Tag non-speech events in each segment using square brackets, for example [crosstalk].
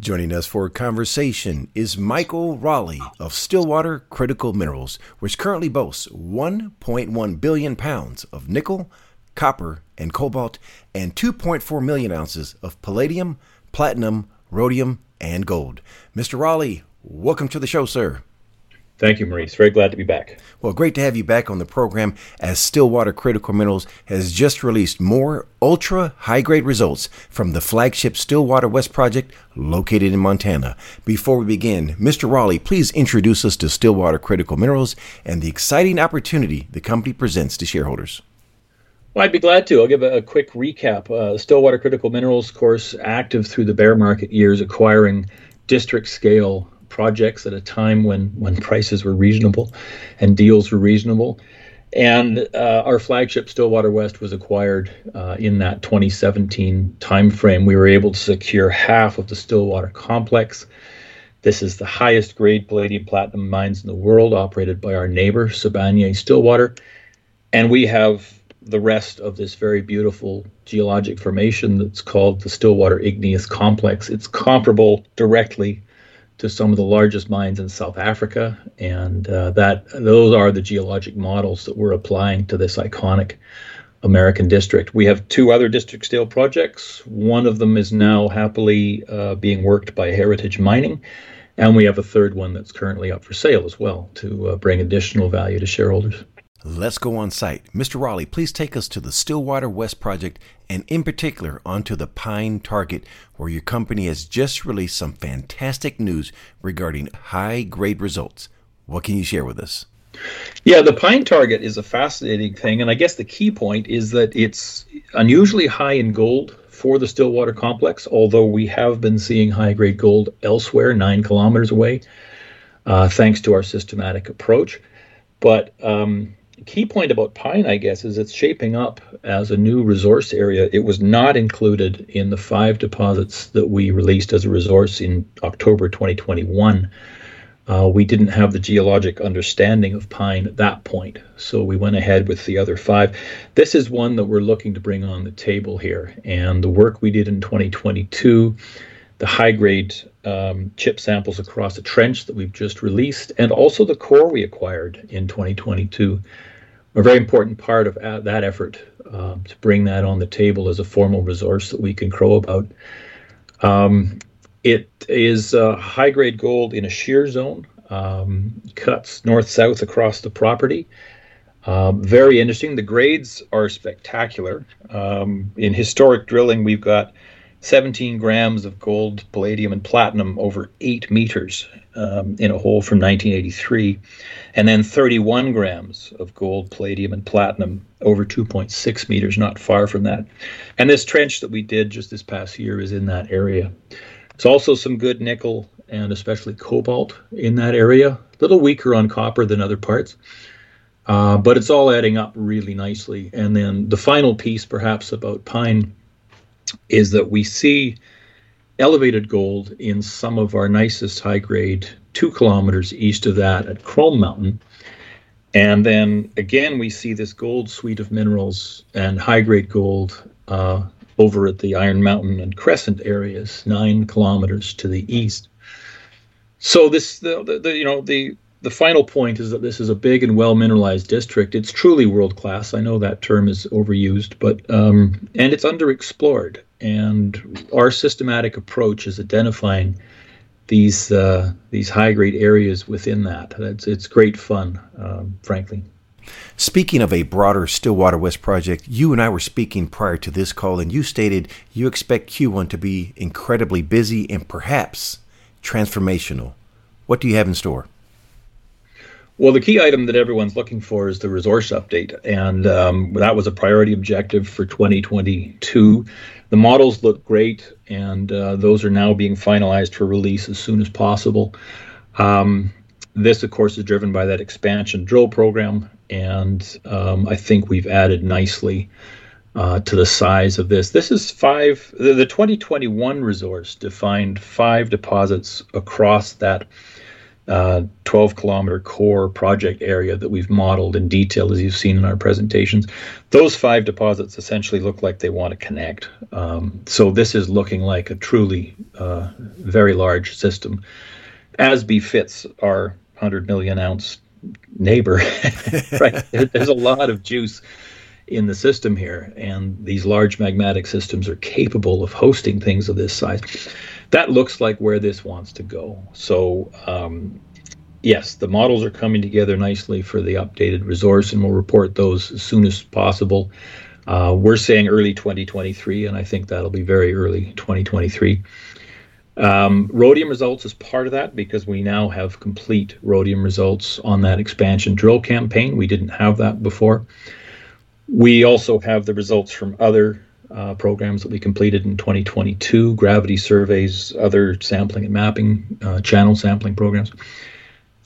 Joining us for a conversation is Michael Rowley of Stillwater Critical Minerals, which currently boasts 1.1 billion pounds of nickel, copper, and cobalt, and 2.4 million ounces of palladium, platinum, rhodium, and gold. Mr. Rowley, welcome to the show, sir. Thank you, Maurice. Very glad to be back. Well, great to have you back on the program as Stillwater Critical Minerals has just released more ultra high grade results from the flagship Stillwater West project located in Montana. Before we begin, Mr. Rowley, please introduce us to Stillwater Critical Minerals and the exciting opportunity the company presents to shareholders. Well, I'd be glad to. I'll give a, a quick recap. Uh, Stillwater Critical Minerals, of course, active through the bear market years, acquiring district scale projects at a time when when prices were reasonable and deals were reasonable. And uh, our flagship Stillwater West was acquired uh, in that 2017 timeframe. We were able to secure half of the Stillwater complex. This is the highest grade palladium platinum mines in the world, operated by our neighbor, Sibanye Stillwater. And we have the rest of this very beautiful geologic formation that's called the Stillwater Igneous Complex. It's comparable directly to some of the largest mines in South Africa, and uh, that those are the geologic models that we're applying to this iconic American district. We have two other district scale projects. One of them is now happily uh, being worked by Heritage Mining, and we have a third one that's currently up for sale as well to uh, bring additional value to shareholders. Let's go on site. Mr. Rowley, please take us to the Stillwater West project and, in particular, onto the Pine Target, where your company has just released some fantastic news regarding high grade results. What can you share with us? Yeah, the Pine Target is a fascinating thing, and I guess the key point is that it's unusually high in gold for the Stillwater complex, although we have been seeing high grade gold elsewhere, nine kilometers away, uh, thanks to our systematic approach. But um, key point about Pine, I guess, is it's shaping up as a new resource area. It was not included in the five deposits that we released as a resource in October 2021. Uh, we didn't have the geologic understanding of pine at that point, so we went ahead with the other five. This is one that we're looking to bring on the table here, and the work we did in 2022, the high grade um, chip samples across a trench that we've just released, and also the core we acquired in 2022 a very important part of uh, that effort uh, to bring that on the table as a formal resource that we can crow about. Um, it is uh, high grade gold in a shear zone, um, cuts north south across the property. Um, very interesting. The grades are spectacular. Um, in historic drilling, we've got 17 grams of gold, palladium, and platinum over eight meters um, in a hole from 1983, and then 31 grams of gold, palladium, and platinum over 2.6 meters, not far from that. And this trench that we did just this past year is in that area. It's also some good nickel and especially cobalt in that area. A little weaker on copper than other parts. Uh, but it's all adding up really nicely. And then the final piece, perhaps, about pine is that we see elevated gold in some of our nicest high grade, two kilometers east of that at Chrome Mountain. And then again, we see this gold suite of minerals and high grade gold uh, over at the Iron Mountain and Crescent areas, nine kilometers to the east. So this, the, the, the you know, the the final point is that this is a big and well mineralized district. It's truly world class. I know that term is overused, but um, and it's underexplored. And our systematic approach is identifying these uh, these high grade areas within that. It's it's great fun, um, frankly. Speaking of a broader Stillwater West project, you and I were speaking prior to this call, and you stated you expect Q1 to be incredibly busy and perhaps transformational. What do you have in store? Well, the key item that everyone's looking for is the resource update, and um, that was a priority objective for 2022. The models look great, and uh, those are now being finalized for release as soon as possible. Um, this, of course, is driven by that expansion drill program, and um, I think we've added nicely uh, to the size of this. This is five, the, the 2021 resource defined five deposits across that uh, 12 kilometer core project area that we've modeled in detail, as you've seen in our presentations. Those five deposits essentially look like they want to connect. Um, so this is looking like a truly uh, very large system, as befits our 100 million ounce neighbor. [laughs] right? [laughs] There's a lot of juice in the system here, and these large magmatic systems are capable of hosting things of this size that looks like where this wants to go. So, um, yes, the models are coming together nicely for the updated resource, and we'll report those as soon as possible. Uh, we're saying early 2023, and I think that'll be very early 2023. Um, rhodium results is part of that because we now have complete rhodium results on that expansion drill campaign. We didn't have that before. We also have the results from other uh, programs that we completed in 2022, gravity surveys, other sampling and mapping, uh, channel sampling programs.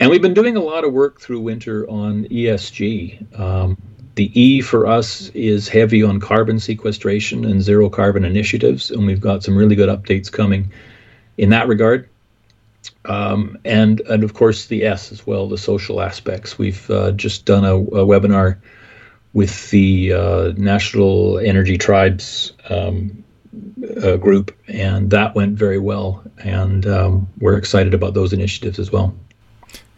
And we've been doing a lot of work through winter on ESG. Um, the E for us is heavy on carbon sequestration and zero carbon initiatives, and we've got some really good updates coming in that regard. Um, and and of course the S as well, the social aspects. We've uh, just done a, a webinar with the uh, National Energy Tribes um, uh, group, and that went very well. And um, we're excited about those initiatives as well.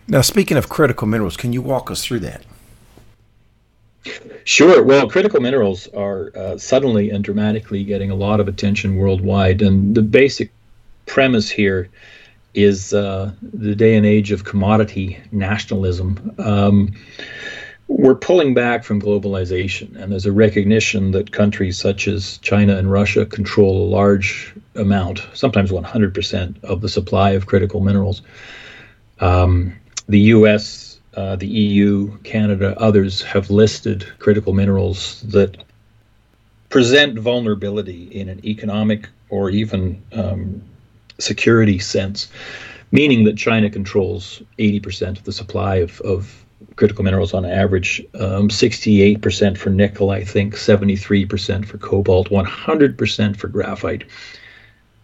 Now, speaking of critical minerals, can you walk us through that? Sure. Well, critical minerals are uh, suddenly and dramatically getting a lot of attention worldwide, and the basic premise here is uh, the day and age of commodity nationalism. Um, we're pulling back from globalization, and there's a recognition that countries such as China and Russia control a large amount, sometimes 100%, of the supply of critical minerals. Um, the US, uh, the EU, Canada, others have listed critical minerals that present vulnerability in an economic or even um, security sense, meaning that China controls 80% of the supply of, of critical minerals on average um, 68% for nickel, I think, 73% for cobalt, 100% for graphite.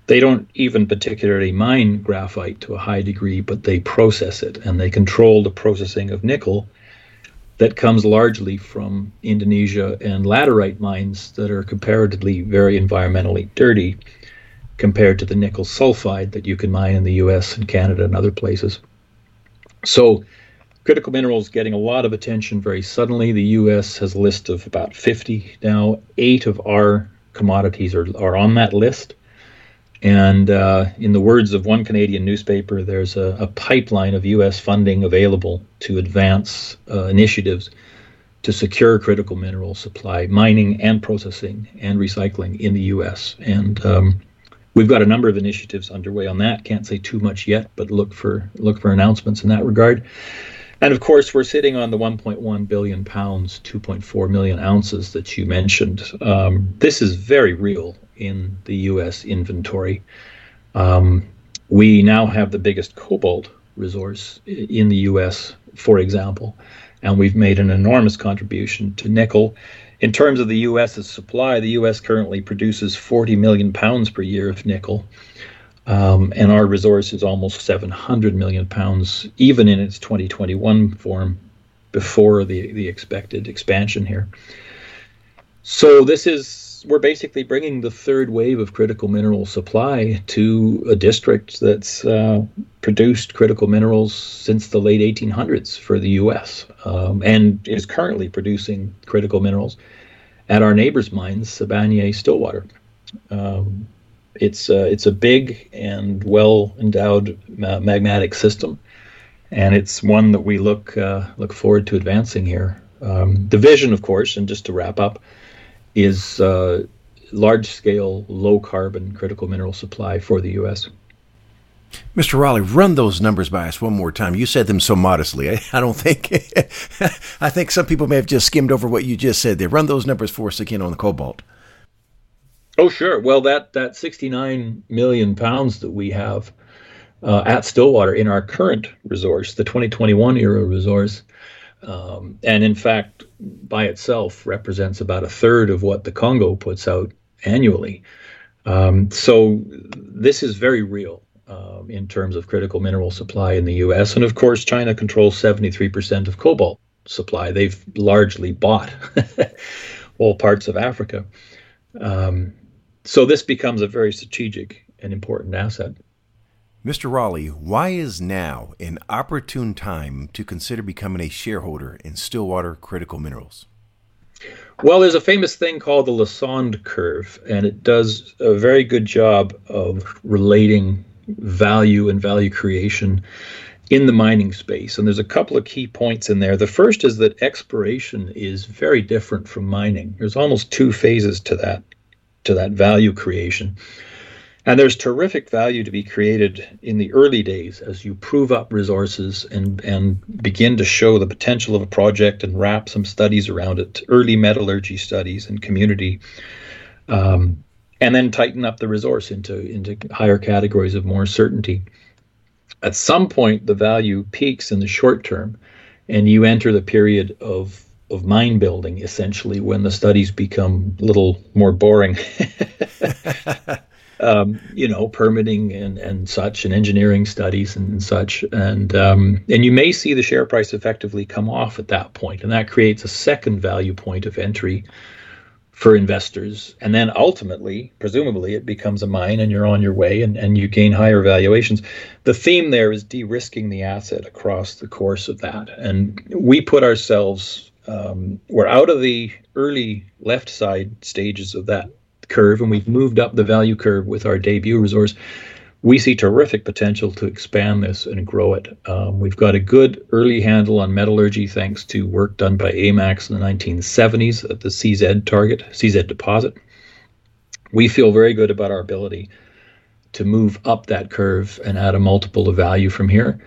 They don't even particularly mine graphite to a high degree, but they process it and they control the processing of nickel that comes largely from Indonesia and laterite mines that are comparatively very environmentally dirty compared to the nickel sulfide that you can mine in the US and Canada and other places. So critical minerals getting a lot of attention very suddenly. The U.S. has a list of about 50 now. Eight of our commodities are, are on that list. And uh, in the words of one Canadian newspaper, there's a, a pipeline of U.S. funding available to advance uh, initiatives to secure critical mineral supply, mining and processing and recycling in the U.S. And um, we've got a number of initiatives underway on that. Can't say too much yet, but look for look for announcements in that regard. And of course, we're sitting on the 1.1 billion pounds, 2.4 million ounces that you mentioned. Um, this is very real in the U.S. inventory. Um, we now have the biggest cobalt resource in the U.S., for example, and we've made an enormous contribution to nickel. In terms of the U.S.'s supply, the U.S. currently produces 40 million pounds per year of nickel. Um, and our resource is almost 700 million pounds, even in its 2021 form, before the, the expected expansion here. So this is we're basically bringing the third wave of critical mineral supply to a district that's uh, produced critical minerals since the late 1800s for the U.S. Um, and is currently producing critical minerals at our neighbors' mines, Sibanye Stillwater. Um, it's uh, it's a big and well endowed ma- magmatic system, and it's one that we look uh, look forward to advancing here. Um, the vision, of course, and just to wrap up, is uh, large scale, low carbon critical mineral supply for the U.S. Mr. Rowley, run those numbers by us one more time. You said them so modestly. I, I don't think [laughs] I think some people may have just skimmed over what you just said there. Run those numbers for us again on the cobalt. Oh, sure. Well, that that 69 million pounds that we have uh, at Stillwater in our current resource, the 2021 era resource, um, and in fact, by itself represents about a third of what the Congo puts out annually. Um, so this is very real. um, in terms of critical mineral supply in the U.S. And of course, China controls 73% of cobalt supply. They've largely bought [laughs] all parts of Africa. Um, so this becomes a very strategic and important asset. Mr. Rowley, why is now an opportune time to consider becoming a shareholder in Stillwater Critical Minerals? Well, there's a famous thing called the Lassonde curve, and it does a very good job of relating value and value creation in the mining space. And there's a couple of key points in there. The first is that exploration is very different from mining. There's almost two phases to that to that value creation. And there's terrific value to be created in the early days as you prove up resources and, and begin to show the potential of a project and wrap some studies around it, early metallurgy studies and community, um, and then tighten up the resource into, into higher categories of more certainty. At some point, the value peaks in the short term, and you enter the period of of mine building essentially when the studies become a little more boring [laughs] um, you know, permitting and, and such, and engineering studies and such, and um, and you may see the share price effectively come off at that point, and that creates a second value point of entry for investors, and then ultimately, presumably, it becomes a mine, and you're on your way, and, and you gain higher valuations. The theme there is de-risking the asset across the course of that, and we put ourselves. Um, we're out of the early left side stages of that curve and we've moved up the value curve with our debut resource, we see terrific potential to expand this and grow it. Um, we've got a good early handle on metallurgy thanks to work done by AMAX in the 1970s at the CZ target, CZ deposit. We feel very good about our ability to move up that curve and add a multiple of value from here.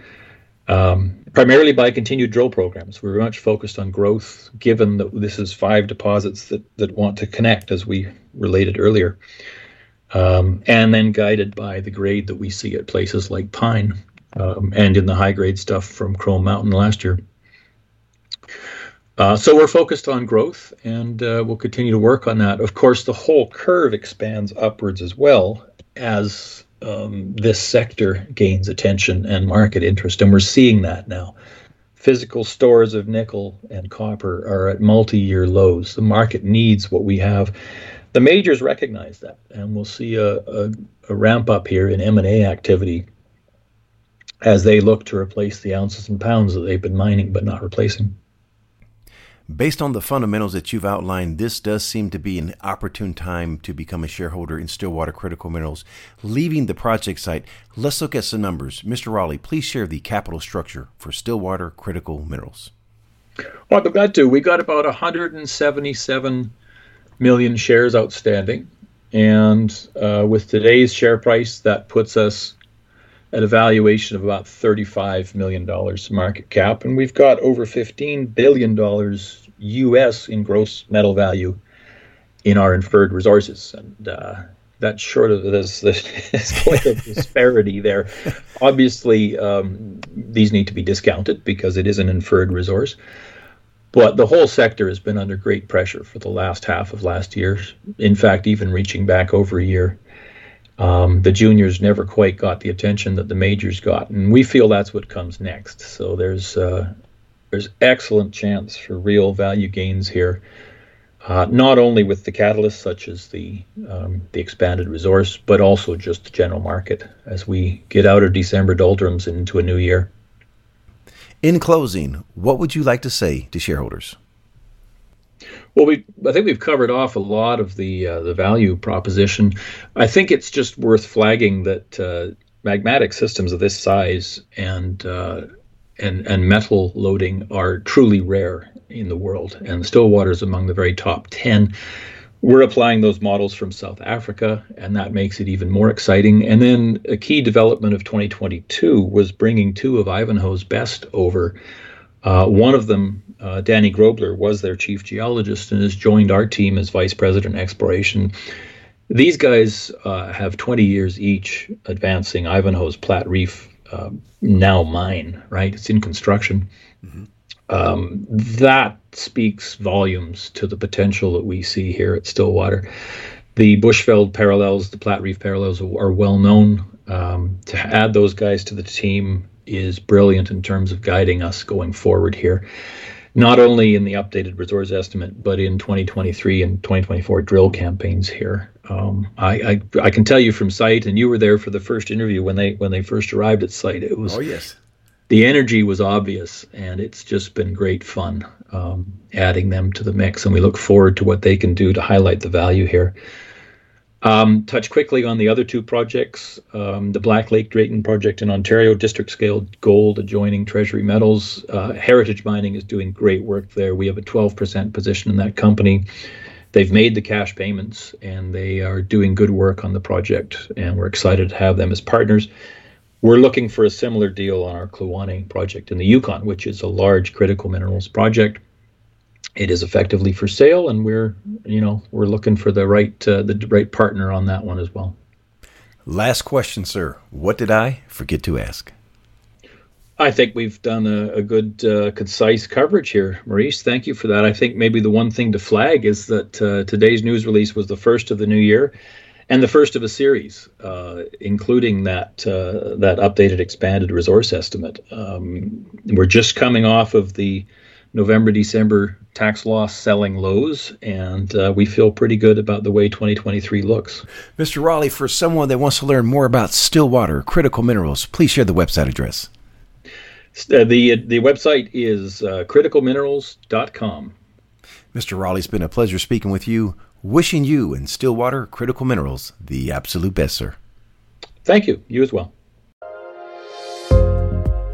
Um, primarily by continued drill programs. We're much focused on growth, given that this is five deposits that, that want to connect, as we related earlier, um, and then guided by the grade that we see at places like Pine um, and in the high grade stuff from Chrome Mountain last year. Uh, so we're focused on growth, and uh, we'll continue to work on that. Of course, the whole curve expands upwards as well as um, this sector gains attention and market interest, and we're seeing that now. Physical stores of nickel and copper are at multi-year lows. The market needs what we have. The majors recognize that, and we'll see a, a, a ramp up here in M&A activity as they look to replace the ounces and pounds that they've been mining but not replacing. Based on the fundamentals that you've outlined, this does seem to be an opportune time to become a shareholder in Stillwater Critical Minerals. Leaving the project site, let's look at some numbers. Mr. Rowley, please share the capital structure for Stillwater Critical Minerals. Well, I'd glad to. We got about 177 million shares outstanding. And uh, with today's share price, that puts us at a valuation of about $35 million market cap. And we've got over $15 billion US in gross metal value in our inferred resources. And uh, that's short of this, [laughs] this point of disparity there. Obviously, um, these need to be discounted because it is an inferred resource. But the whole sector has been under great pressure for the last half of last year. In fact, even reaching back over a year. Um, the juniors never quite got the attention that the majors got, and we feel that's what comes next. So there's uh, there's excellent chance for real value gains here, uh, not only with the catalysts such as the um, the expanded resource, but also just the general market as we get out of December doldrums into a new year. In closing, what would you like to say to shareholders? Well, we I think we've covered off a lot of the uh, the value proposition. I think it's just worth flagging that uh, magmatic systems of this size and uh, and and metal loading are truly rare in the world, and Stillwater is among the very top ten. We're applying those models from South Africa, and that makes it even more exciting. And then a key development of 2022 was bringing two of Ivanhoe's best over. Uh, one of them uh, Danny Grobler was their chief geologist and has joined our team as vice president exploration. These guys uh, have 20 years each advancing Ivanhoe's Platreef uh, now mine, right? It's in construction. Mm-hmm. Um, that speaks volumes to the potential that we see here at Stillwater. The Bushveld parallels, the Platreef parallels are well known Um, to add those guys to the team is brilliant in terms of guiding us going forward here, not only in the updated resource estimate, but in 2023 and 2024 drill campaigns here. Um, I, I, I can tell you from site, and you were there for the first interview when they when they first arrived at site. It was oh yes, the energy was obvious, and it's just been great fun um, adding them to the mix. And we look forward to what they can do to highlight the value here. Um, touch quickly on the other two projects um, the Black Lake Drayton project in Ontario, district scale gold adjoining Treasury Metals. Uh, Heritage Mining is doing great work there. We have a 12% position in that company. They've made the cash payments and they are doing good work on the project, and we're excited to have them as partners. We're looking for a similar deal on our Kluane project in the Yukon, which is a large critical minerals project it is effectively for sale, and we're you know we're looking for the right uh, the right partner on that one as well. Last question, sir. What did I forget to ask? I think we've done a, a good, uh, concise coverage here, Maurice. Thank you for that. I think maybe the one thing to flag is that uh, today's news release was the first of the new year, and the first of a series, uh, including that uh, that updated, expanded resource estimate. Um, we're just coming off of the November, December tax loss selling lows, and uh, we feel pretty good about the way 2023 looks. Mr. Rowley, for someone that wants to learn more about Stillwater Critical Minerals, please share the website address. Uh, the the website is uh, criticalminerals.com. Mr. Rowley, it's been a pleasure speaking with you. Wishing you and Stillwater Critical Minerals the absolute best, sir. Thank you. You as well.